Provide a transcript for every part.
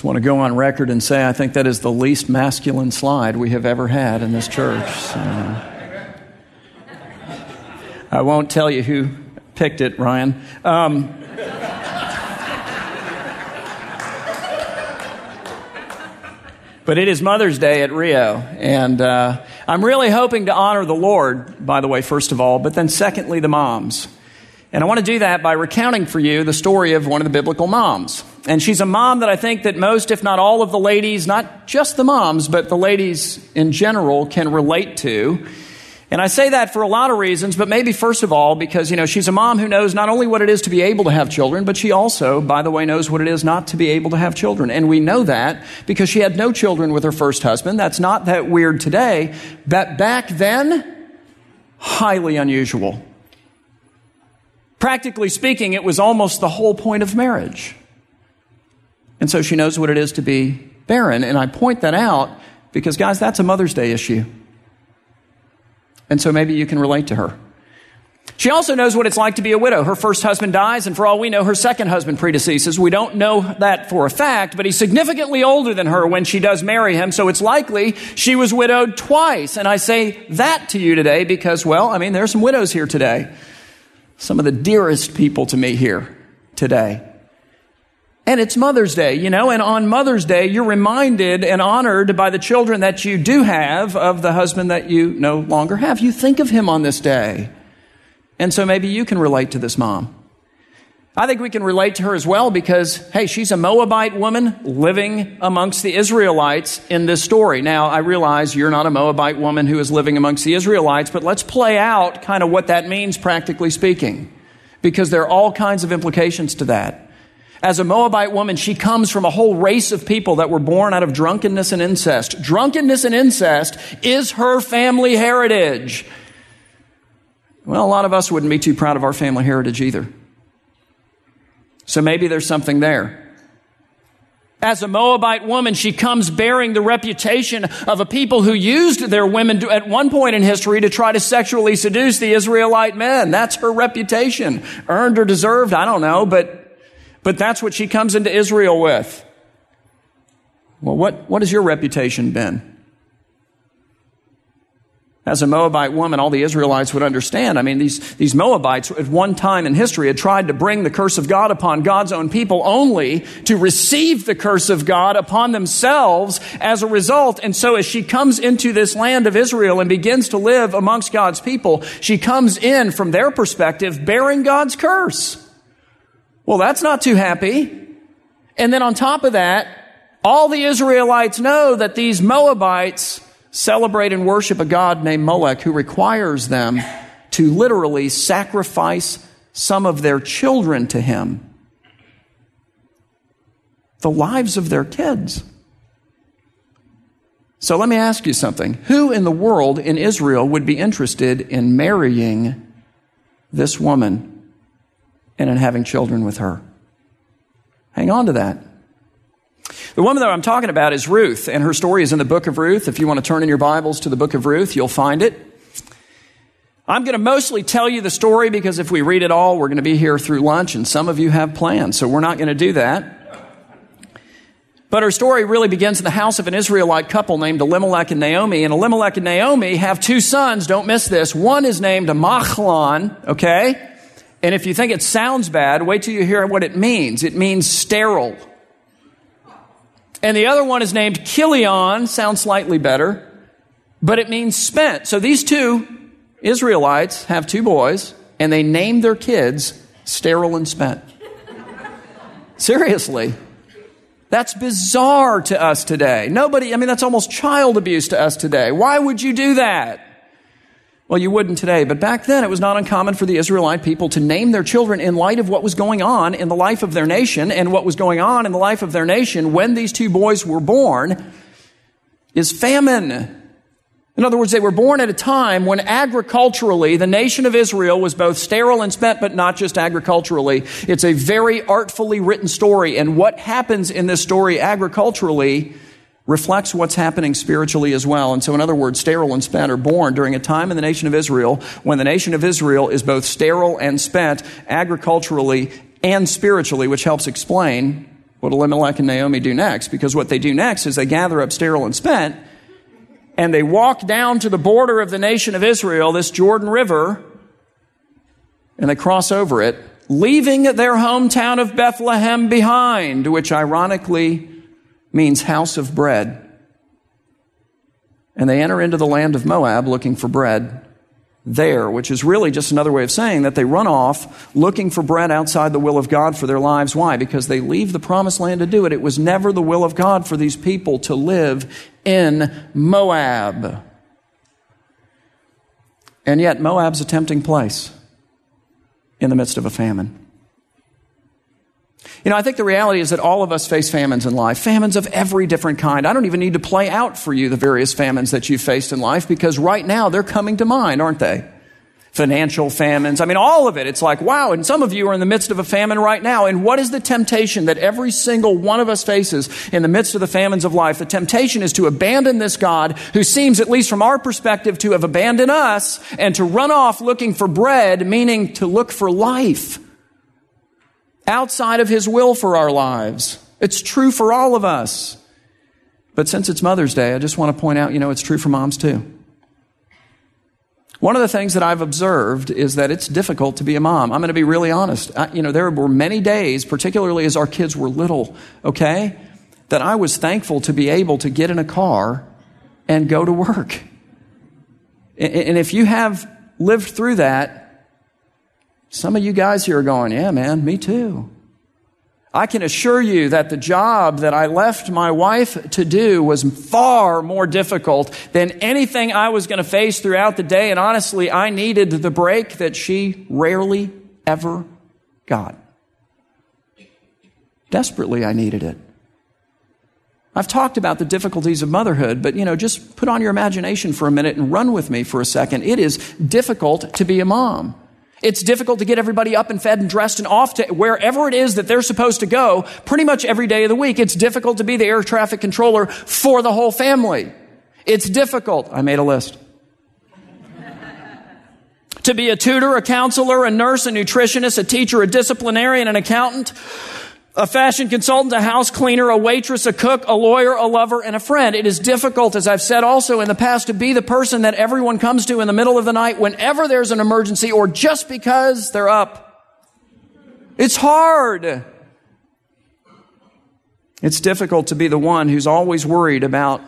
Just want to go on record and say I think that is the least masculine slide we have ever had in this church. So. I won't tell you who picked it, Ryan. Um, but it is Mother's Day at Rio, and uh, I'm really hoping to honor the Lord, by the way, first of all, but then secondly, the moms. And I want to do that by recounting for you the story of one of the biblical moms. And she's a mom that I think that most, if not all of the ladies, not just the moms, but the ladies in general can relate to. And I say that for a lot of reasons, but maybe first of all because, you know, she's a mom who knows not only what it is to be able to have children, but she also, by the way, knows what it is not to be able to have children. And we know that because she had no children with her first husband. That's not that weird today, but back then, highly unusual. Practically speaking, it was almost the whole point of marriage. And so she knows what it is to be barren. And I point that out because, guys, that's a Mother's Day issue. And so maybe you can relate to her. She also knows what it's like to be a widow. Her first husband dies, and for all we know, her second husband predeceases. We don't know that for a fact, but he's significantly older than her when she does marry him, so it's likely she was widowed twice. And I say that to you today because, well, I mean, there are some widows here today some of the dearest people to me here today. And it's Mother's Day, you know, and on Mother's Day, you're reminded and honored by the children that you do have of the husband that you no longer have. You think of him on this day. And so maybe you can relate to this mom. I think we can relate to her as well because, hey, she's a Moabite woman living amongst the Israelites in this story. Now, I realize you're not a Moabite woman who is living amongst the Israelites, but let's play out kind of what that means practically speaking because there are all kinds of implications to that. As a Moabite woman, she comes from a whole race of people that were born out of drunkenness and incest. Drunkenness and incest is her family heritage. Well, a lot of us wouldn't be too proud of our family heritage either. So maybe there's something there. As a Moabite woman, she comes bearing the reputation of a people who used their women to, at one point in history to try to sexually seduce the Israelite men. That's her reputation. Earned or deserved, I don't know, but, but that's what she comes into Israel with. Well, what, what has your reputation been? As a Moabite woman, all the Israelites would understand. I mean, these, these Moabites at one time in history had tried to bring the curse of God upon God's own people only to receive the curse of God upon themselves as a result. And so as she comes into this land of Israel and begins to live amongst God's people, she comes in from their perspective bearing God's curse. Well, that's not too happy. And then on top of that, all the Israelites know that these Moabites celebrate and worship a God named Molech who requires them to literally sacrifice some of their children to him. The lives of their kids. So let me ask you something. Who in the world in Israel would be interested in marrying this woman and in having children with her? Hang on to that. The woman that I'm talking about is Ruth, and her story is in the book of Ruth. If you want to turn in your Bibles to the book of Ruth, you'll find it. I'm going to mostly tell you the story because if we read it all, we're going to be here through lunch, and some of you have plans, so we're not going to do that. But her story really begins in the house of an Israelite couple named Elimelech and Naomi. And Elimelech and Naomi have two sons. Don't miss this. One is named Machlon, okay? And if you think it sounds bad, wait till you hear what it means. It means sterile. And the other one is named Kilion, sounds slightly better, but it means spent. So these two Israelites have two boys, and they name their kids sterile and spent. Seriously. That's bizarre to us today. Nobody, I mean, that's almost child abuse to us today. Why would you do that? Well, you wouldn't today, but back then it was not uncommon for the Israelite people to name their children in light of what was going on in the life of their nation. And what was going on in the life of their nation when these two boys were born is famine. In other words, they were born at a time when agriculturally the nation of Israel was both sterile and spent, but not just agriculturally. It's a very artfully written story. And what happens in this story agriculturally reflects what's happening spiritually as well. And so, in other words, sterile and spent are born during a time in the nation of Israel when the nation of Israel is both sterile and spent agriculturally and spiritually, which helps explain what Elimelech and Naomi do next, because what they do next is they gather up sterile and spent, and they walk down to the border of the nation of Israel, this Jordan River, and they cross over it, leaving their hometown of Bethlehem behind, which ironically means house of bread. And they enter into the land of Moab looking for bread there, which is really just another way of saying that they run off looking for bread outside the will of God for their lives. Why? Because they leave the promised land to do it. It was never the will of God for these people to live in Moab. And yet, Moab's a tempting place in the midst of a famine. You know, I think the reality is that all of us face famines in life, famines of every different kind. I don't even need to play out for you the various famines that you've faced in life because right now they're coming to mind, aren't they? Financial famines. I mean, all of it. It's like, wow. And some of you are in the midst of a famine right now. And what is the temptation that every single one of us faces in the midst of the famines of life? The temptation is to abandon this God who seems, at least from our perspective, to have abandoned us and to run off looking for bread, meaning to look for life outside of His will for our lives. It's true for all of us. But since it's Mother's Day, I just want to point out, you know, it's true for moms too. One of the things that I've observed is that it's difficult to be a mom. I'm going to be really honest. I, you know, there were many days, particularly as our kids were little, okay, that I was thankful to be able to get in a car and go to work. And, and if you have lived through that, some of you guys here are going, yeah, man, me too. I can assure you that the job that I left my wife to do was far more difficult than anything I was going to face throughout the day. And honestly, I needed the break that she rarely ever got. Desperately, I needed it. I've talked about the difficulties of motherhood, but you know, just put on your imagination for a minute and run with me for a second. It is difficult to be a mom. It's difficult to get everybody up and fed and dressed and off to wherever it is that they're supposed to go pretty much every day of the week. It's difficult to be the air traffic controller for the whole family. It's difficult. I made a list. to be a tutor, a counselor, a nurse, a nutritionist, a teacher, a disciplinarian, an accountant, a fashion consultant, a house cleaner, a waitress, a cook, a lawyer, a lover, and a friend. It is difficult, as I've said also in the past, to be the person that everyone comes to in the middle of the night whenever there's an emergency or just because they're up. It's hard. It's difficult to be the one who's always worried about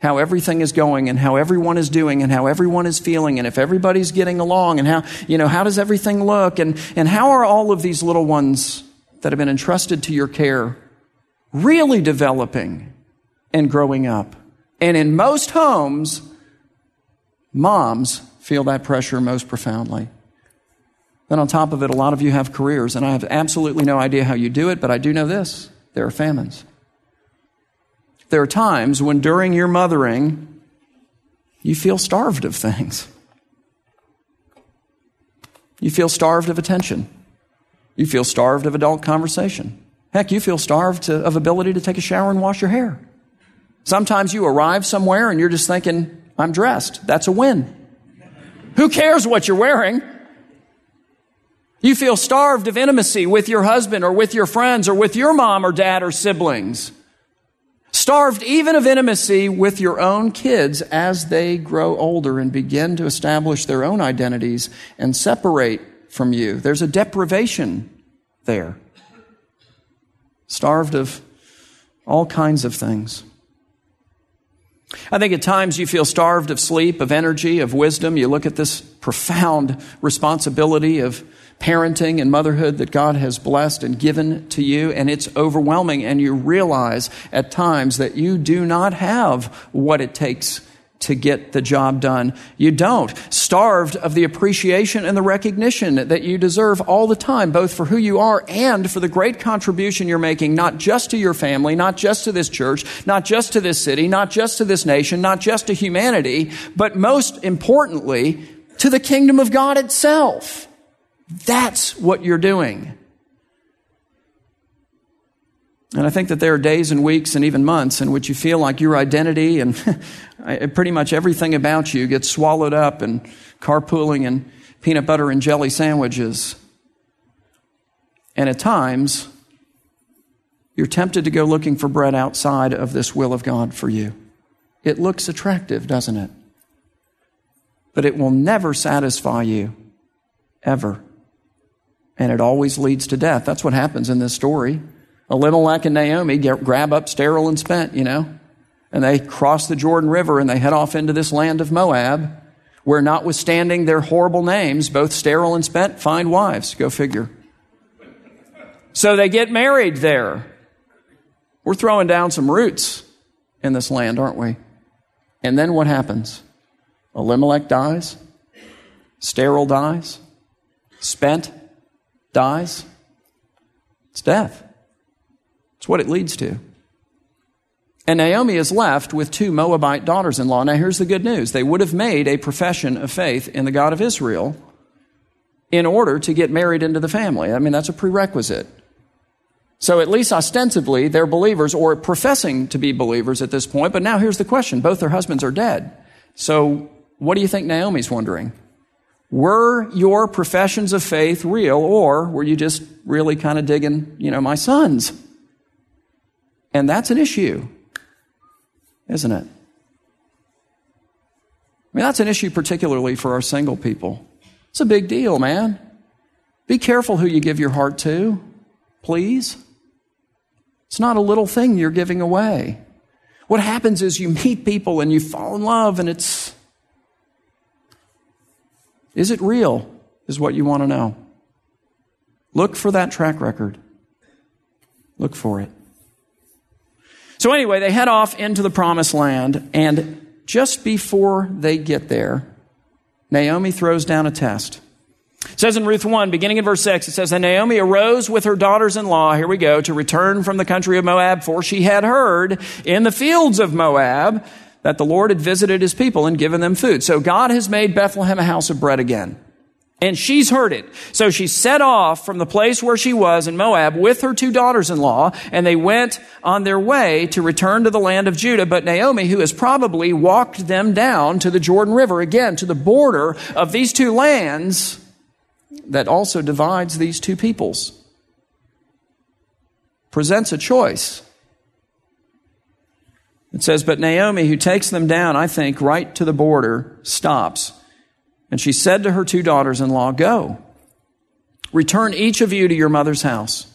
how everything is going and how everyone is doing and how everyone is feeling and if everybody's getting along and how, you know, how does everything look and, and how are all of these little ones that have been entrusted to your care really developing and growing up. And in most homes, moms feel that pressure most profoundly. Then, on top of it, a lot of you have careers, and I have absolutely no idea how you do it, but I do know this there are famines. There are times when during your mothering, you feel starved of things. You feel starved of attention. You feel starved of adult conversation. Heck, you feel starved to, of ability to take a shower and wash your hair. Sometimes you arrive somewhere and you're just thinking, I'm dressed. That's a win. Who cares what you're wearing? You feel starved of intimacy with your husband or with your friends or with your mom or dad or siblings. Starved even of intimacy with your own kids as they grow older and begin to establish their own identities and separate from you. There's a deprivation there. Starved of all kinds of things. I think at times you feel starved of sleep, of energy, of wisdom. You look at this profound responsibility of parenting and motherhood that God has blessed and given to you, and it's overwhelming. And you realize at times that you do not have what it takes to get the job done. You don't. Starved of the appreciation and the recognition that you deserve all the time, both for who you are and for the great contribution you're making, not just to your family, not just to this church, not just to this city, not just to this nation, not just to humanity, but most importantly, to the kingdom of God itself. That's what you're doing. And I think that there are days and weeks and even months in which you feel like your identity and pretty much everything about you gets swallowed up in carpooling and peanut butter and jelly sandwiches. And at times, you're tempted to go looking for bread outside of this will of God for you. It looks attractive, doesn't it? But it will never satisfy you, ever. And it always leads to death. That's what happens in this story. Elimelech and Naomi grab up sterile and spent, you know, and they cross the Jordan River and they head off into this land of Moab, where notwithstanding their horrible names, both sterile and spent find wives. Go figure. So they get married there. We're throwing down some roots in this land, aren't we? And then what happens? Elimelech dies, sterile dies, spent dies. It's death. It's what it leads to. And Naomi is left with two Moabite daughters in law. Now, here's the good news they would have made a profession of faith in the God of Israel in order to get married into the family. I mean, that's a prerequisite. So, at least ostensibly, they're believers or professing to be believers at this point. But now here's the question both their husbands are dead. So, what do you think Naomi's wondering? Were your professions of faith real, or were you just really kind of digging, you know, my sons? And that's an issue, isn't it? I mean, that's an issue particularly for our single people. It's a big deal, man. Be careful who you give your heart to, please. It's not a little thing you're giving away. What happens is you meet people and you fall in love, and it's. Is it real? Is what you want to know. Look for that track record. Look for it. So, anyway, they head off into the promised land, and just before they get there, Naomi throws down a test. It says in Ruth 1, beginning in verse 6, it says, And Naomi arose with her daughters in law, here we go, to return from the country of Moab, for she had heard in the fields of Moab that the Lord had visited his people and given them food. So God has made Bethlehem a house of bread again. And she's heard it. So she set off from the place where she was in Moab with her two daughters-in-law, and they went on their way to return to the land of Judah. But Naomi, who has probably walked them down to the Jordan River, again, to the border of these two lands that also divides these two peoples, presents a choice. It says, But Naomi, who takes them down, I think, right to the border, stops and she said to her two daughters in law, Go, return each of you to your mother's house.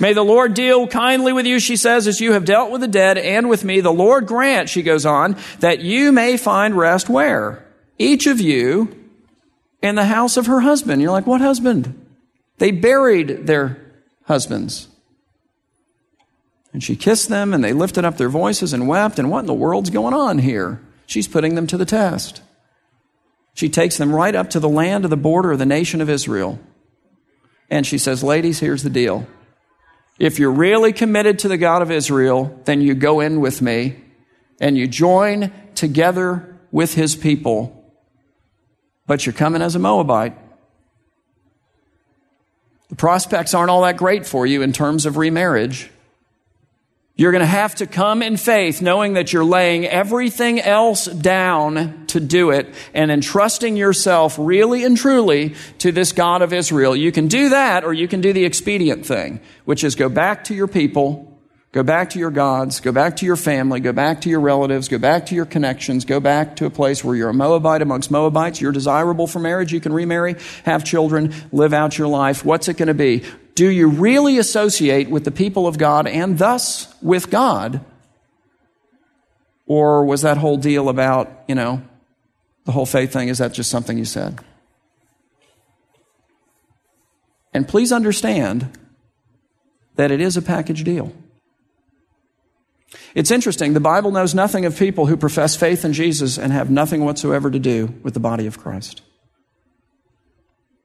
May the Lord deal kindly with you, she says, as you have dealt with the dead and with me. The Lord grant, she goes on, that you may find rest where? Each of you in the house of her husband. You're like, what husband? They buried their husbands. And she kissed them and they lifted up their voices and wept. And what in the world's going on here? She's putting them to the test. She takes them right up to the land of the border of the nation of Israel. And she says, Ladies, here's the deal. If you're really committed to the God of Israel, then you go in with me and you join together with his people. But you're coming as a Moabite. The prospects aren't all that great for you in terms of remarriage. You're going to have to come in faith, knowing that you're laying everything else down to do it and entrusting yourself really and truly to this God of Israel. You can do that, or you can do the expedient thing, which is go back to your people, go back to your gods, go back to your family, go back to your relatives, go back to your connections, go back to a place where you're a Moabite amongst Moabites, you're desirable for marriage, you can remarry, have children, live out your life. What's it going to be? Do you really associate with the people of God and thus with God? Or was that whole deal about, you know, the whole faith thing, is that just something you said? And please understand that it is a package deal. It's interesting, the Bible knows nothing of people who profess faith in Jesus and have nothing whatsoever to do with the body of Christ.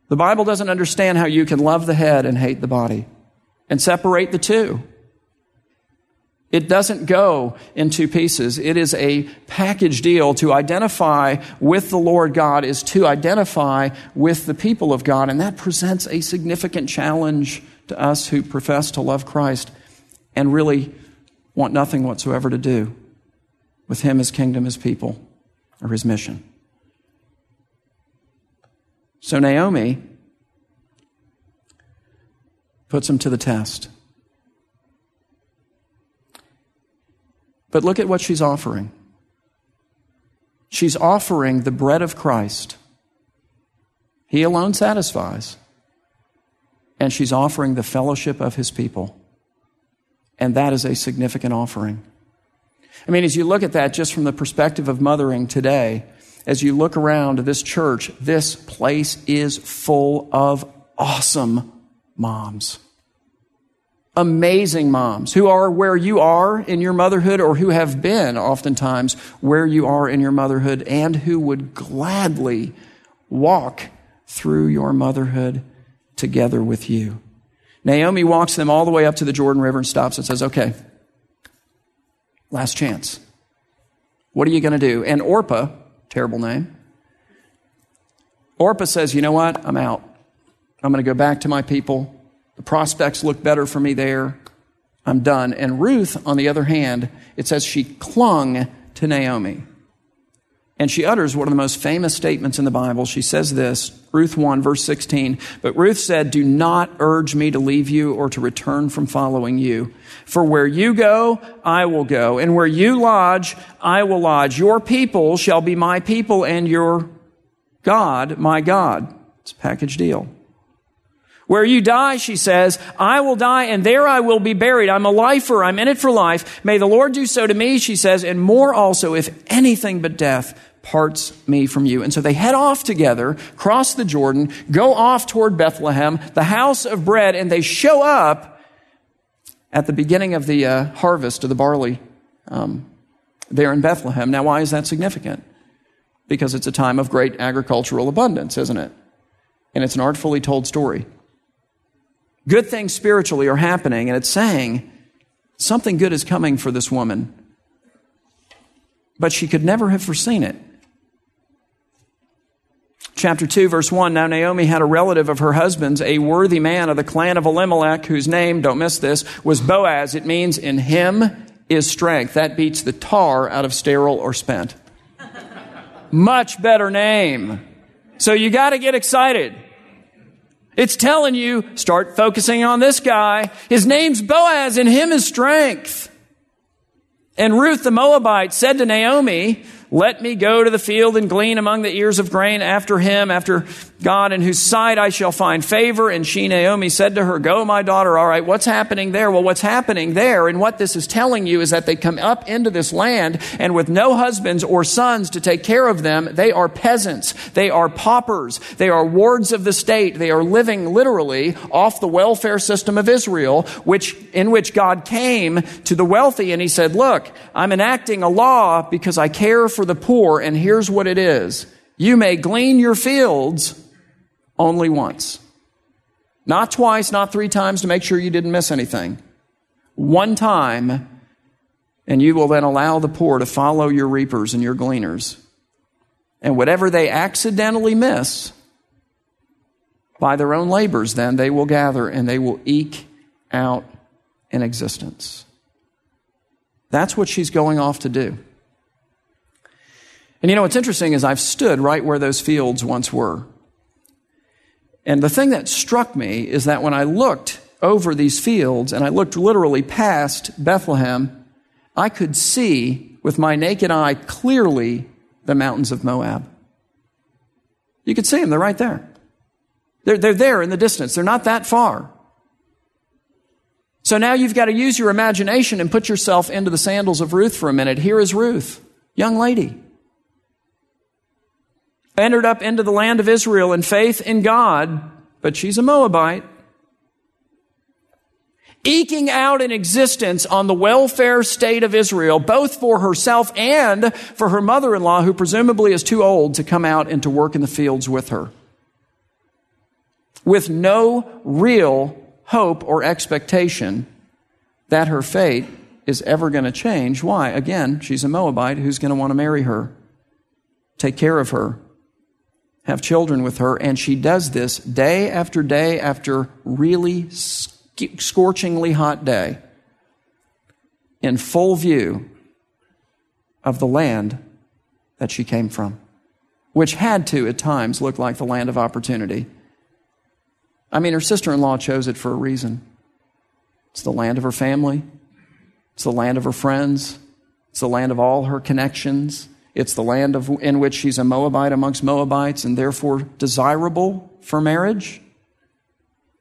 The Bible doesn't understand how you can love the head and hate the body and separate the two. It doesn't go in two pieces. It is a package deal. To identify with the Lord God is to identify with the people of God, and that presents a significant challenge to us who profess to love Christ and really want nothing whatsoever to do with Him, His kingdom, His people, or His mission. So Naomi puts him to the test. But look at what she's offering. She's offering the bread of Christ. He alone satisfies. And she's offering the fellowship of his people. And that is a significant offering. I mean, as you look at that just from the perspective of mothering today, as you look around this church, this place is full of awesome moms. Amazing moms who are where you are in your motherhood or who have been oftentimes where you are in your motherhood and who would gladly walk through your motherhood together with you. Naomi walks them all the way up to the Jordan River and stops and says, Okay, last chance. What are you going to do? And Orpah, terrible name, Orpah says, You know what? I'm out. I'm going to go back to my people. The prospects look better for me there. I'm done. And Ruth, on the other hand, it says she clung to Naomi. And she utters one of the most famous statements in the Bible. She says this, Ruth 1, verse 16. But Ruth said, Do not urge me to leave you or to return from following you. For where you go, I will go. And where you lodge, I will lodge. Your people shall be my people and your God, my God. It's a package deal. Where you die, she says, I will die and there I will be buried. I'm a lifer. I'm in it for life. May the Lord do so to me, she says, and more also if anything but death parts me from you. And so they head off together, cross the Jordan, go off toward Bethlehem, the house of bread, and they show up at the beginning of the uh, harvest of the barley um, there in Bethlehem. Now, why is that significant? Because it's a time of great agricultural abundance, isn't it? And it's an artfully told story. Good things spiritually are happening, and it's saying something good is coming for this woman. But she could never have foreseen it. Chapter 2, verse 1 Now Naomi had a relative of her husband's, a worthy man of the clan of Elimelech, whose name, don't miss this, was Boaz. It means in him is strength. That beats the tar out of sterile or spent. Much better name. So you got to get excited. It's telling you, start focusing on this guy. His name's Boaz, and him is strength. And Ruth the Moabite said to Naomi, let me go to the field and glean among the ears of grain after him, after God, in whose sight I shall find favor. And she, Naomi, said to her, Go, my daughter. All right, what's happening there? Well, what's happening there, and what this is telling you is that they come up into this land, and with no husbands or sons to take care of them, they are peasants. They are paupers. They are wards of the state. They are living literally off the welfare system of Israel, which, in which God came to the wealthy and he said, Look, I'm enacting a law because I care for the poor, and here's what it is. You may glean your fields only once. Not twice, not three times to make sure you didn't miss anything. One time, and you will then allow the poor to follow your reapers and your gleaners. And whatever they accidentally miss, by their own labors, then they will gather and they will eke out an existence. That's what she's going off to do. And you know what's interesting is I've stood right where those fields once were. And the thing that struck me is that when I looked over these fields and I looked literally past Bethlehem, I could see with my naked eye clearly the mountains of Moab. You could see them, they're right there. They're, they're there in the distance, they're not that far. So now you've got to use your imagination and put yourself into the sandals of Ruth for a minute. Here is Ruth, young lady entered up into the land of Israel in faith in God, but she's a Moabite. Eking out an existence on the welfare state of Israel, both for herself and for her mother in law, who presumably is too old to come out and to work in the fields with her. With no real hope or expectation that her fate is ever going to change. Why? Again, she's a Moabite who's going to want to marry her, take care of her, have children with her, and she does this day after day after really scorchingly hot day in full view of the land that she came from, which had to at times look like the land of opportunity. I mean, her sister in law chose it for a reason. It's the land of her family, it's the land of her friends, It's the land of all her connections. It's the land of, in which she's a Moabite amongst Moabites and therefore desirable for marriage.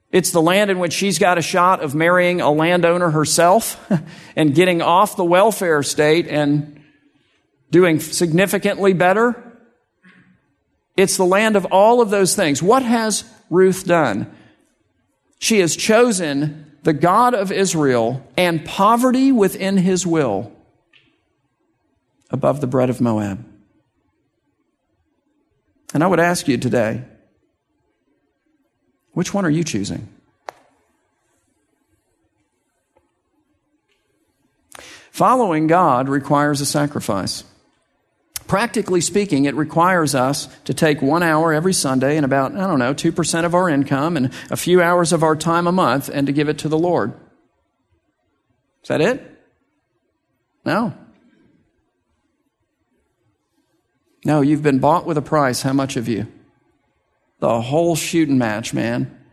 It's the land in which she's got a shot of marrying a landowner herself and getting off the welfare state and doing significantly better. It's the land of all of those things. What has Ruth done? She has chosen the God of Israel and poverty within his will above the bread of Moab. And I would ask you today, which one are you choosing? Following God requires a sacrifice. Practically speaking, it requires us to take one hour every Sunday and about, I don't know, 2% of our income and a few hours of our time a month and to give it to the Lord. Is that it? No. No, you've been bought with a price. How much of you? The whole shooting match, man.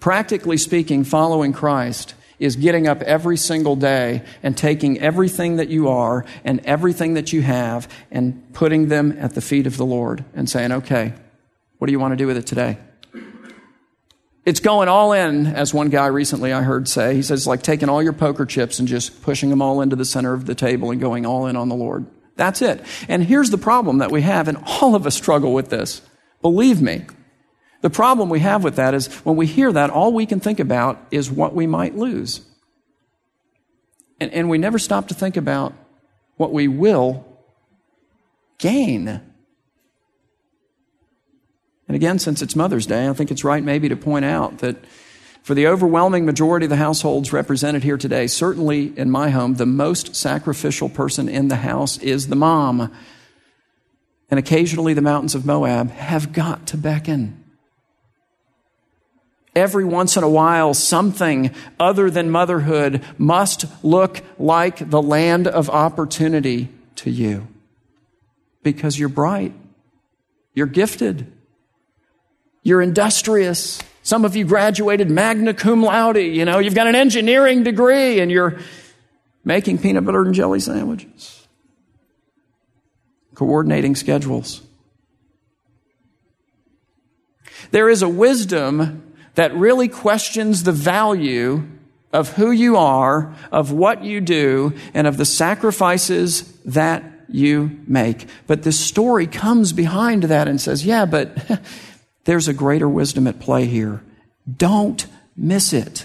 Practically speaking, following Christ is getting up every single day and taking everything that you are and everything that you have and putting them at the feet of the Lord and saying, okay, what do you want to do with it today? It's going all in, as one guy recently I heard say. He says, like taking all your poker chips and just pushing them all into the center of the table and going all in on the Lord. That's it. And here's the problem that we have, and all of us struggle with this. Believe me. The problem we have with that is when we hear that, all we can think about is what we might lose. And, and we never stop to think about what we will gain. And again, since it's Mother's Day, I think it's right maybe to point out that for the overwhelming majority of the households represented here today, certainly in my home, the most sacrificial person in the house is the mom. And occasionally the mountains of Moab have got to beckon. Every once in a while, something other than motherhood must look like the land of opportunity to you because you're bright, you're gifted, you're industrious. Some of you graduated magna cum laude, you know, you've got an engineering degree and you're making peanut butter and jelly sandwiches, coordinating schedules. There is a wisdom that really questions the value of who you are, of what you do, and of the sacrifices that you make. But this story comes behind that and says, yeah, but there's a greater wisdom at play here. Don't miss it.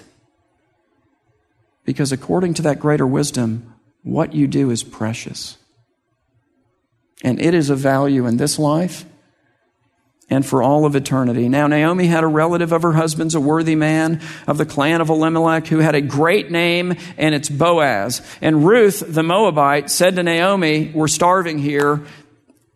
Because according to that greater wisdom, what you do is precious. And it is of value in this life and for all of eternity. Now, Naomi had a relative of her husband's, a worthy man of the clan of Elimelech, who had a great name, and it's Boaz. And Ruth, the Moabite, said to Naomi, We're starving here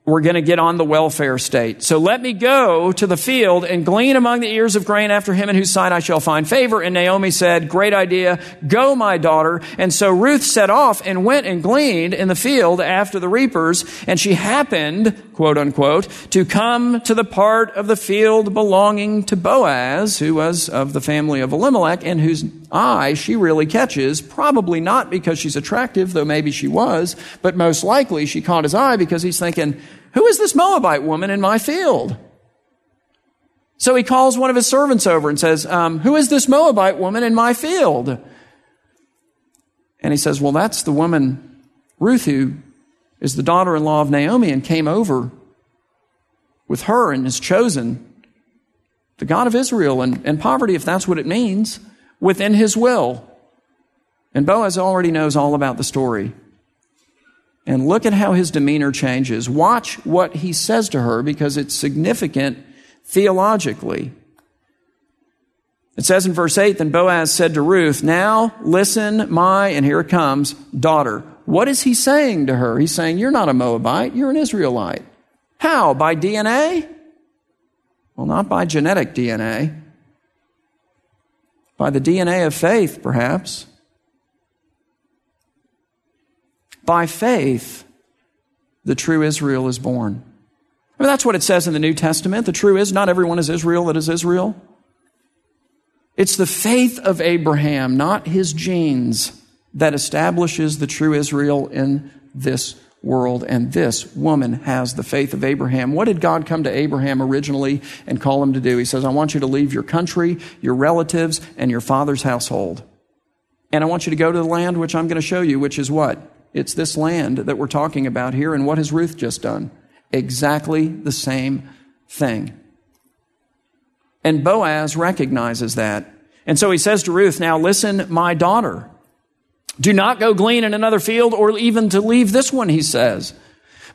we're going to get on the welfare state. So let me go to the field and glean among the ears of grain after him in whose sight I shall find favor. And Naomi said, great idea. Go, my daughter. And so Ruth set off and went and gleaned in the field after the reapers. And she happened, quote unquote, to come to the part of the field belonging to Boaz, who was of the family of Elimelech and whose eye she really catches, probably not because she's attractive, though maybe she was, but most likely she caught his eye because he's thinking, who is this Moabite woman in my field? So he calls one of his servants over and says, um, Who is this Moabite woman in my field? And he says, Well, that's the woman, Ruth, who is the daughter in law of Naomi and came over with her and is chosen the God of Israel and, and poverty, if that's what it means, within his will. And Boaz already knows all about the story. And look at how his demeanor changes. Watch what he says to her because it's significant theologically. It says in verse 8, then Boaz said to Ruth, Now listen, my, and here it comes, daughter. What is he saying to her? He's saying, You're not a Moabite, you're an Israelite. How? By DNA? Well, not by genetic DNA. By the DNA of faith, perhaps. By faith, the true Israel is born. I mean, that's what it says in the New Testament. The true is not everyone is Israel that is Israel. It's the faith of Abraham, not his genes, that establishes the true Israel in this world. And this woman has the faith of Abraham. What did God come to Abraham originally and call him to do? He says, I want you to leave your country, your relatives, and your father's household. And I want you to go to the land which I'm going to show you, which is what? It's this land that we're talking about here. And what has Ruth just done? Exactly the same thing. And Boaz recognizes that. And so he says to Ruth, Now listen, my daughter. Do not go glean in another field or even to leave this one, he says.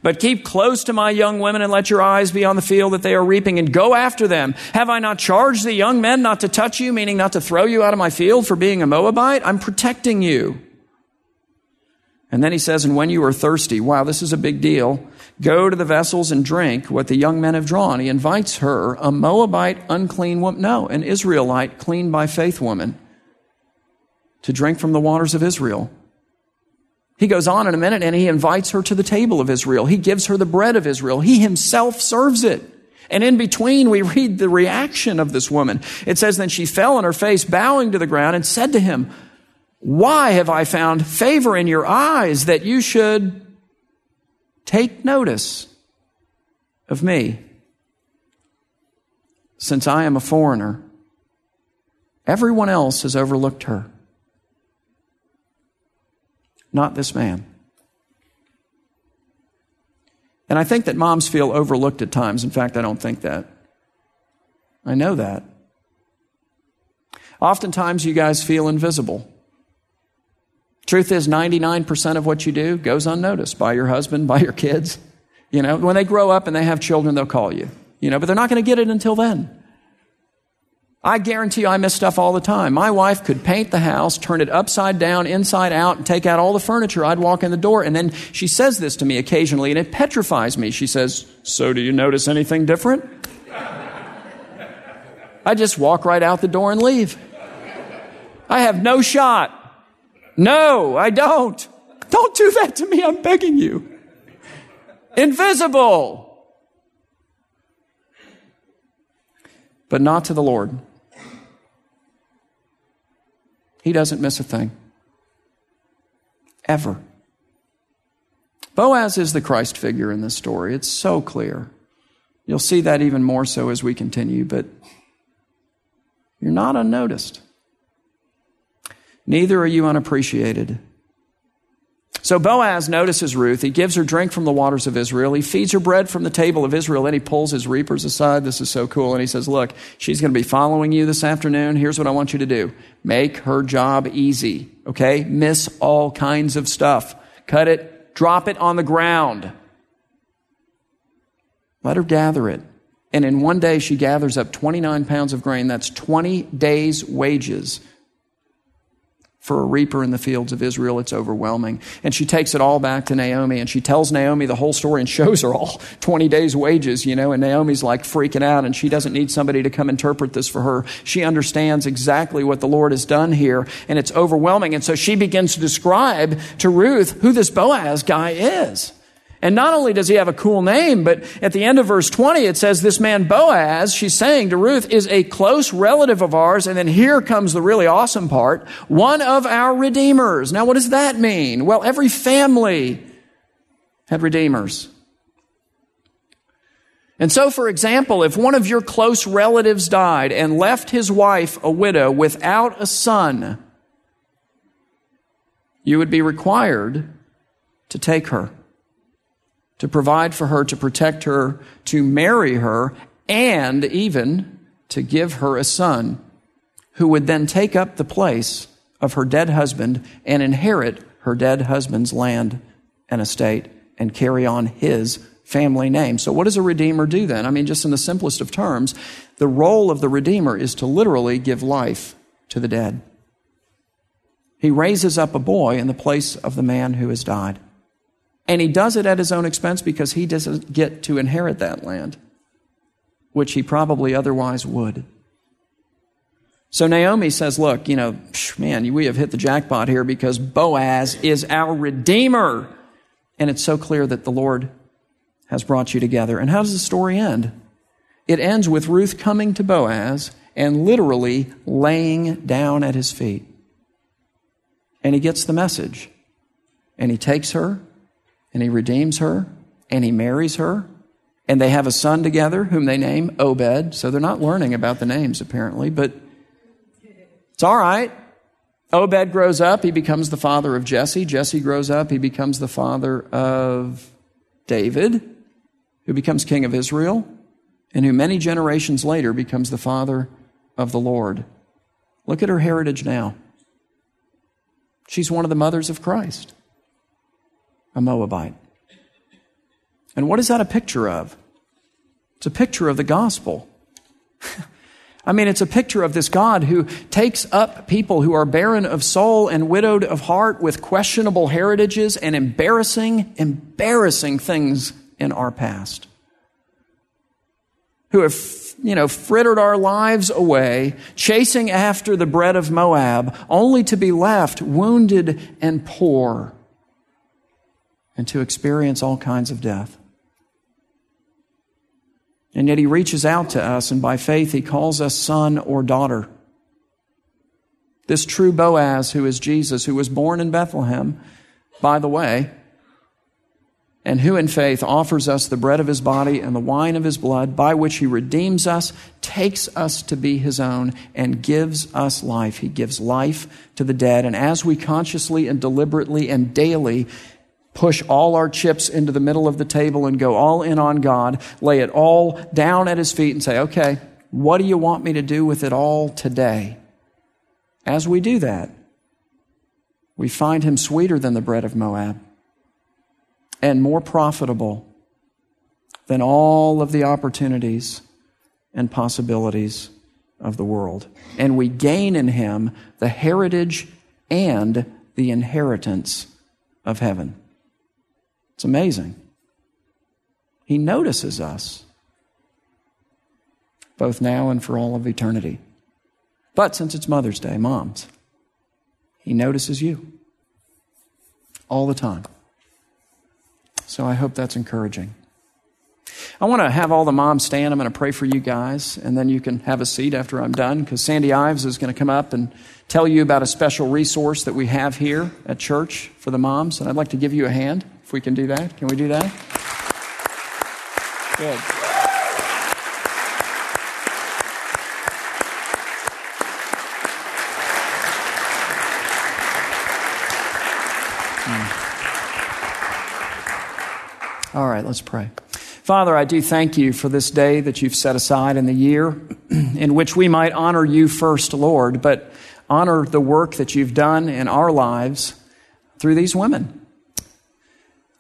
But keep close to my young women and let your eyes be on the field that they are reaping and go after them. Have I not charged the young men not to touch you, meaning not to throw you out of my field for being a Moabite? I'm protecting you. And then he says, and when you are thirsty, wow, this is a big deal. Go to the vessels and drink what the young men have drawn. He invites her, a Moabite unclean woman, no, an Israelite clean by faith woman, to drink from the waters of Israel. He goes on in a minute and he invites her to the table of Israel. He gives her the bread of Israel. He himself serves it. And in between, we read the reaction of this woman. It says, Then she fell on her face, bowing to the ground, and said to him, Why have I found favor in your eyes that you should take notice of me? Since I am a foreigner, everyone else has overlooked her not this man. And I think that moms feel overlooked at times. In fact, I don't think that. I know that. Oftentimes, you guys feel invisible. Truth is, 99% of what you do goes unnoticed by your husband, by your kids. You know, when they grow up and they have children, they'll call you. You know, but they're not going to get it until then. I guarantee you I miss stuff all the time. My wife could paint the house, turn it upside down, inside out, and take out all the furniture. I'd walk in the door, and then she says this to me occasionally, and it petrifies me. She says, So do you notice anything different? I just walk right out the door and leave. I have no shot. No, I don't. Don't do that to me. I'm begging you. Invisible. But not to the Lord. He doesn't miss a thing. Ever. Boaz is the Christ figure in this story. It's so clear. You'll see that even more so as we continue, but you're not unnoticed. Neither are you unappreciated. So Boaz notices Ruth. He gives her drink from the waters of Israel. He feeds her bread from the table of Israel. Then he pulls his reapers aside. This is so cool. And he says, Look, she's going to be following you this afternoon. Here's what I want you to do make her job easy. Okay? Miss all kinds of stuff. Cut it, drop it on the ground. Let her gather it. And in one day, she gathers up 29 pounds of grain. That's 20 days' wages for a reaper in the fields of Israel. It's overwhelming. And she takes it all back to Naomi and she tells Naomi the whole story and shows her all 20 days' wages, you know, and Naomi's like freaking out and she doesn't need somebody to come interpret this for her. She understands exactly what the Lord has done here and it's overwhelming. And so she begins to describe to Ruth who this Boaz guy is. And not only does he have a cool name, but at the end of verse 20, it says this man Boaz, she's saying to Ruth, is a close relative of ours. And then here comes the really awesome part. One of our redeemers. Now, what does that mean? Well, every family had redeemers. And so, for example, if one of your close relatives died and left his wife a widow without a son, you would be required to take her to provide for her, to protect her, to marry her, and even to give her a son who would then take up the place of her dead husband and inherit her dead husband's land and estate and carry on his family name. So, what does a redeemer do then? I mean, just in the simplest of terms, the role of the redeemer is to literally give life to the dead. He raises up a boy in the place of the man who has died. And he does it at his own expense because he doesn't get to inherit that land, which he probably otherwise would. So Naomi says, Look, you know, man, we have hit the jackpot here because Boaz is our Redeemer. And it's so clear that the Lord has brought you together. And how does the story end? It ends with Ruth coming to Boaz and literally laying down at his feet. And he gets the message. And he takes her and he redeems her, and he marries her, and they have a son together whom they name Obed. So they're not learning about the names apparently, but it's all right. Obed grows up, he becomes the father of Jesse. Jesse grows up, he becomes the father of David, who becomes king of Israel, and who many generations later becomes the father of the Lord. Look at her heritage now. She's one of the mothers of Christ, a Moabite. And what is that a picture of? It's a picture of the gospel. I mean, it's a picture of this God who takes up people who are barren of soul and widowed of heart with questionable heritages and embarrassing, embarrassing things in our past. Who have, you know, frittered our lives away, chasing after the bread of Moab, only to be left wounded and poor and to experience all kinds of death. And yet he reaches out to us, and by faith he calls us son or daughter. This true Boaz, who is Jesus, who was born in Bethlehem, by the way, and who in faith offers us the bread of his body and the wine of his blood, by which he redeems us, takes us to be his own, and gives us life. He gives life to the dead. And as we consciously and deliberately and daily push all our chips into the middle of the table and go all in on God, lay it all down at His feet and say, okay, what do you want me to do with it all today? As we do that, we find Him sweeter than the bread of Moab and more profitable than all of the opportunities and possibilities of the world. And we gain in Him the heritage and the inheritance of heaven. It's amazing. He notices us, both now and for all of eternity. But since it's Mother's Day, moms, He notices you all the time. So I hope that's encouraging. I want to have all the moms stand. I'm going to pray for you guys, and then you can have a seat after I'm done because Sandy Ives is going to come up and tell you about a special resource that we have here at church for the moms. And I'd like to give you a hand we can do that. Can we do that? Good. Hmm. All right, let's pray. Father, I do thank you for this day that you've set aside in the year in which we might honor you first, Lord, but honor the work that you've done in our lives through these women.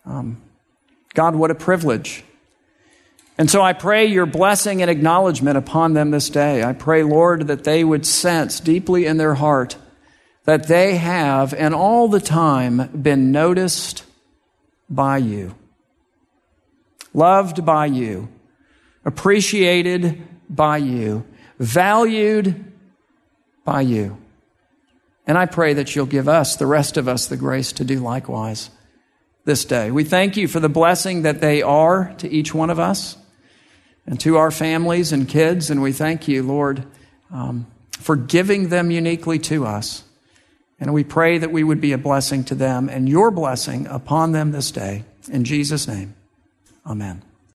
Um, God, what a privilege. And so I pray your blessing and acknowledgement upon them this day. I pray, Lord, that they would sense deeply in their heart that they have and all the time been noticed by you, loved by you, appreciated by you, valued by you. And I pray that you'll give us, the rest of us, the grace to do likewise this day. We thank you for the blessing that they are to each one of us and to our families and kids. And we thank you, Lord, um, for giving them uniquely to us. And we pray that we would be a blessing to them and your blessing upon them this day. In Jesus' name, amen.